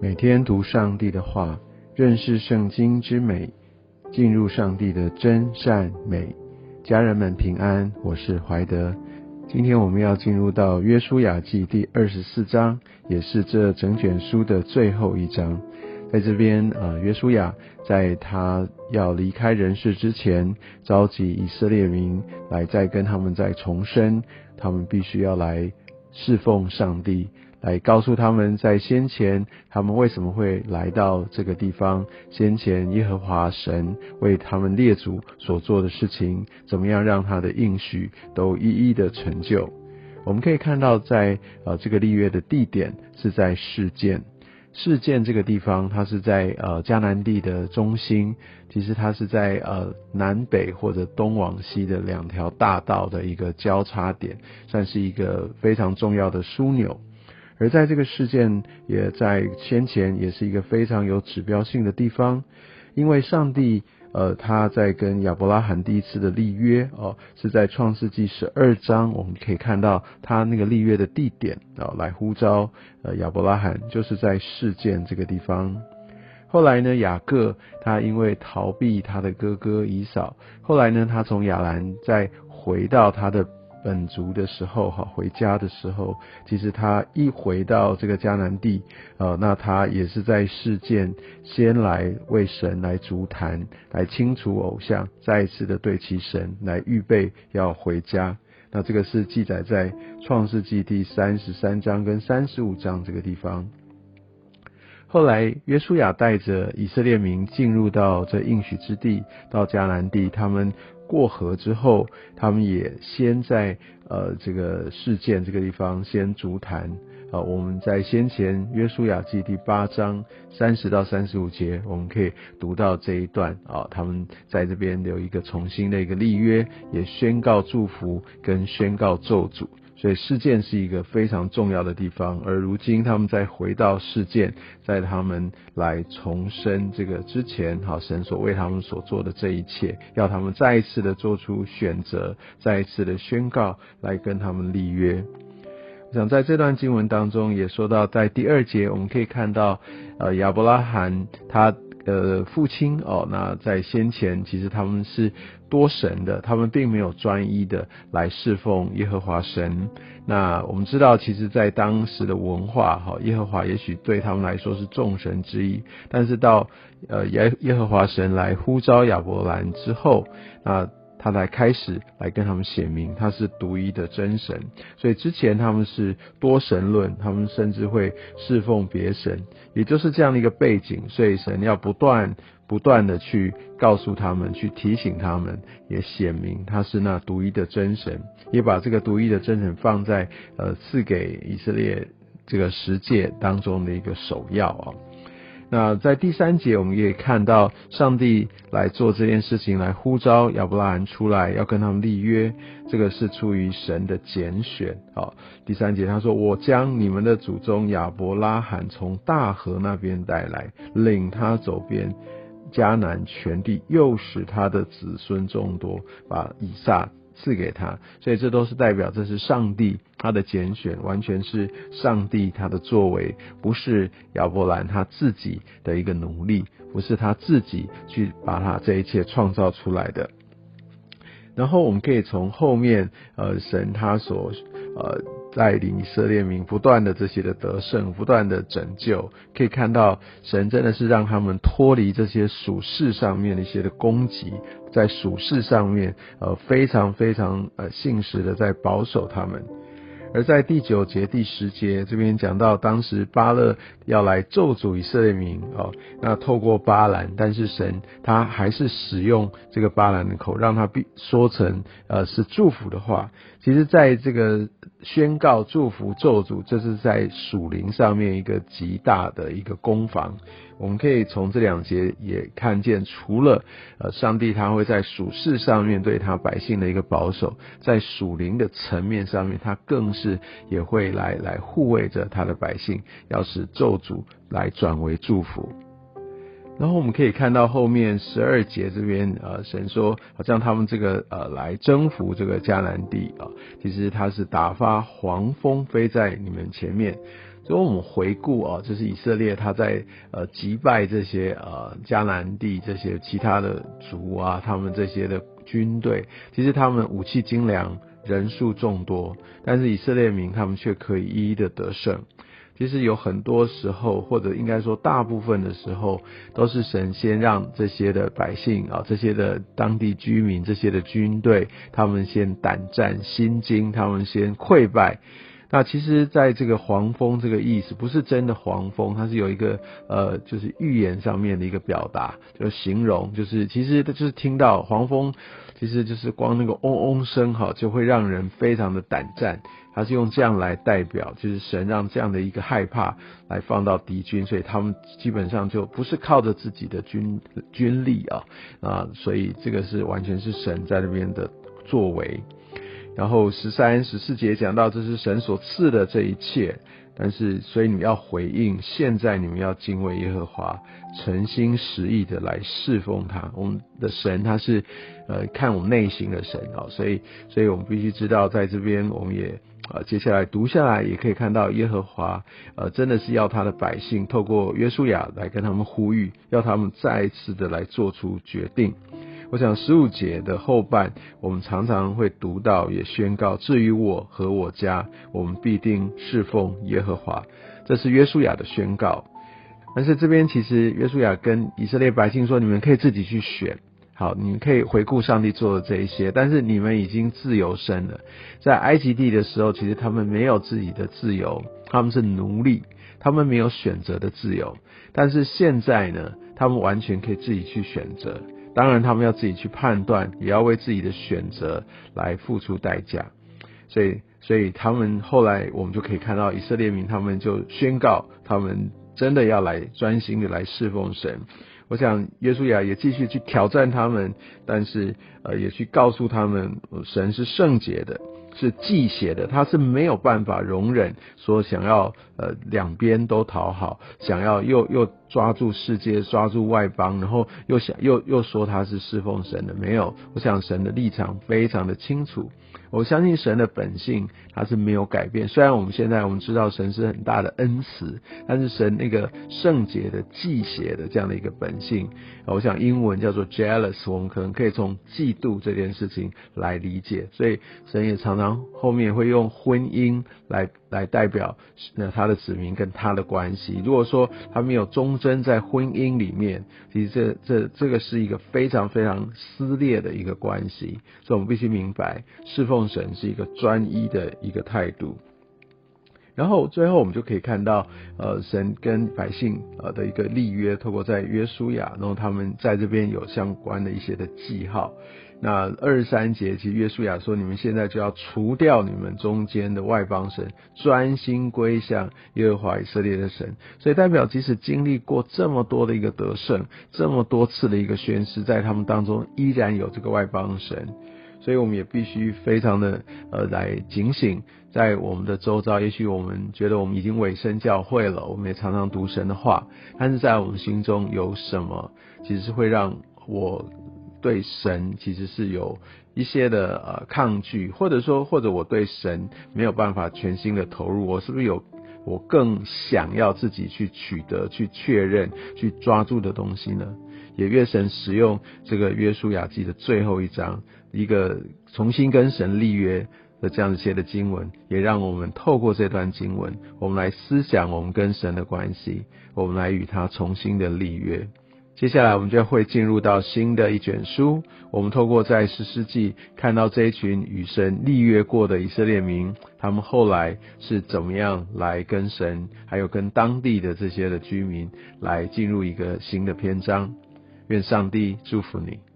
每天读上帝的话，认识圣经之美，进入上帝的真善美。家人们平安，我是怀德。今天我们要进入到约书亚记第二十四章，也是这整卷书的最后一章。在这边，呃，约书亚在他要离开人世之前，召集以色列民来再跟他们再重生，他们必须要来侍奉上帝。来告诉他们，在先前他们为什么会来到这个地方？先前耶和华神为他们列祖所做的事情，怎么样让他的应许都一一的成就？我们可以看到，在呃这个立约的地点是在事件。事件这个地方，它是在呃迦南地的中心，其实它是在呃南北或者东往西的两条大道的一个交叉点，算是一个非常重要的枢纽。而在这个事件，也在先前也是一个非常有指标性的地方，因为上帝，呃，他在跟亚伯拉罕第一次的立约，哦，是在创世纪十二章，我们可以看到他那个立约的地点，哦，来呼召，呃，亚伯拉罕就是在事件这个地方。后来呢，雅各他因为逃避他的哥哥以扫，后来呢，他从亚兰再回到他的。本族的时候，哈，回家的时候，其实他一回到这个迦南地，呃，那他也是在事件先来为神来足坛，来清除偶像，再一次的对其神来预备要回家。那这个是记载在创世纪第三十三章跟三十五章这个地方。后来约书亚带着以色列民进入到这应许之地，到迦南地，他们。过河之后，他们也先在呃这个事件这个地方先足坛啊。我们在先前约书亚记第八章三十到三十五节，我们可以读到这一段啊。他们在这边有一个重新的一个立约，也宣告祝福跟宣告咒诅。所以事件是一个非常重要的地方，而如今他们再回到事件，在他们来重生这个之前，好神所为他们所做的这一切，要他们再一次的做出选择，再一次的宣告，来跟他们立约。我想在这段经文当中也说到，在第二节我们可以看到，呃亚伯拉罕他。呃父亲哦，那在先前其实他们是多神的，他们并没有专一的来侍奉耶和华神。那我们知道，其实，在当时的文化哈，耶和华也许对他们来说是众神之一，但是到呃耶耶和华神来呼召亚伯兰之后，那。他来开始来跟他们显明他是独一的真神，所以之前他们是多神论，他们甚至会侍奉别神，也就是这样的一个背景，所以神要不断不断的去告诉他们，去提醒他们，也显明他是那独一的真神，也把这个独一的真神放在呃赐给以色列这个十诫当中的一个首要啊。那在第三节，我们也看到上帝来做这件事情，来呼召亚伯拉罕出来，要跟他们立约。这个是出于神的拣选。好，第三节他说：“我将你们的祖宗亚伯拉罕从大河那边带来，领他走遍迦南全地，又使他的子孙众多，把以撒。”赐给他，所以这都是代表这是上帝他的拣选，完全是上帝他的作为，不是亚伯兰他自己的一个努力，不是他自己去把他这一切创造出来的。然后我们可以从后面，呃，神他所呃。带领以色列民不断的这些的得胜，不断的拯救，可以看到神真的是让他们脱离这些属世上面的一些的攻击，在属世上面呃非常非常呃信实的在保守他们。而在第九节、第十节这边讲到，当时巴勒要来咒诅以色列民哦，那透过巴兰，但是神他还是使用这个巴兰的口，让他必说成呃是祝福的话。其实，在这个宣告祝福咒诅，这是在属灵上面一个极大的一个攻防。我们可以从这两节也看见，除了呃上帝他会在属事上面对他百姓的一个保守，在属灵的层面上面，他更是也会来来护卫着他的百姓，要使咒诅来转为祝福。然后我们可以看到后面十二节这边，呃，神说好像他们这个呃来征服这个迦南地啊，其实他是打发黄蜂飞在你们前面。所以我们回顾啊，就是以色列他在呃击败这些呃迦南地这些其他的族啊，他们这些的军队，其实他们武器精良，人数众多，但是以色列民他们却可以一一的得胜。其实有很多时候，或者应该说大部分的时候，都是神先让这些的百姓啊，这些的当地居民，这些的军队，他们先胆战心惊，他们先溃败。那其实，在这个黄蜂这个意思，不是真的黄蜂，它是有一个呃，就是预言上面的一个表达，就是形容，就是其实就是听到黄蜂，其实就是光那个嗡嗡声哈，就会让人非常的胆战。它是用这样来代表，就是神让这样的一个害怕来放到敌军，所以他们基本上就不是靠着自己的军军力啊啊，所以这个是完全是神在那边的作为。然后十三、十四节讲到，这是神所赐的这一切，但是所以你们要回应，现在你们要敬畏耶和华，诚心实意的来侍奉他。我们的神他是呃看我们内心的神啊，所以所以我们必须知道，在这边我们也啊接下来读下来，也可以看到耶和华呃真的是要他的百姓透过约书亚来跟他们呼吁，要他们再一次的来做出决定。我想十五节的后半，我们常常会读到，也宣告：至于我和我家，我们必定侍奉耶和华。这是约书亚的宣告。但是这边其实约书亚跟以色列百姓说：你们可以自己去选，好，你们可以回顾上帝做的这一些。但是你们已经自由身了。在埃及地的时候，其实他们没有自己的自由，他们是奴隶，他们没有选择的自由。但是现在呢，他们完全可以自己去选择。当然，他们要自己去判断，也要为自己的选择来付出代价。所以，所以他们后来，我们就可以看到以色列民，他们就宣告，他们真的要来专心的来侍奉神。我想，耶稣亚也继续去挑战他们，但是呃，也去告诉他们，神是圣洁的。是忌邪的，他是没有办法容忍说想要呃两边都讨好，想要又又抓住世界，抓住外邦，然后又想又又说他是侍奉神的，没有。我想神的立场非常的清楚。我相信神的本性他是没有改变，虽然我们现在我们知道神是很大的恩慈，但是神那个圣洁的忌邪的这样的一个本性，我想英文叫做 jealous，我们可能可以从嫉妒这件事情来理解，所以神也常常后面会用婚姻来。来代表那他的子民跟他的关系。如果说他没有忠贞在婚姻里面，其实这这这个是一个非常非常撕裂的一个关系。所以我们必须明白，侍奉神是一个专一的一个态度。然后最后我们就可以看到，呃，神跟百姓呃的一个立约，透过在约书亚，然后他们在这边有相关的一些的记号。那二十三节，其实约书亚说：“你们现在就要除掉你们中间的外邦神，专心归向耶和华以色列的神。”所以代表，即使经历过这么多的一个得胜，这么多次的一个宣誓，在他们当中依然有这个外邦神。所以我们也必须非常的呃来警醒，在我们的周遭，也许我们觉得我们已经委身教会了，我们也常常读神的话，但是在我们心中有什么，其实是会让我。对神其实是有一些的呃抗拒，或者说或者我对神没有办法全心的投入，我是不是有我更想要自己去取得、去确认、去抓住的东西呢？也愿神使用这个约书亚记的最后一章，一个重新跟神立约的这样子写的经文，也让我们透过这段经文，我们来思想我们跟神的关系，我们来与他重新的立约。接下来我们就会进入到新的一卷书。我们透过在十世纪看到这一群与神立约过的以色列民，他们后来是怎么样来跟神，还有跟当地的这些的居民来进入一个新的篇章。愿上帝祝福你。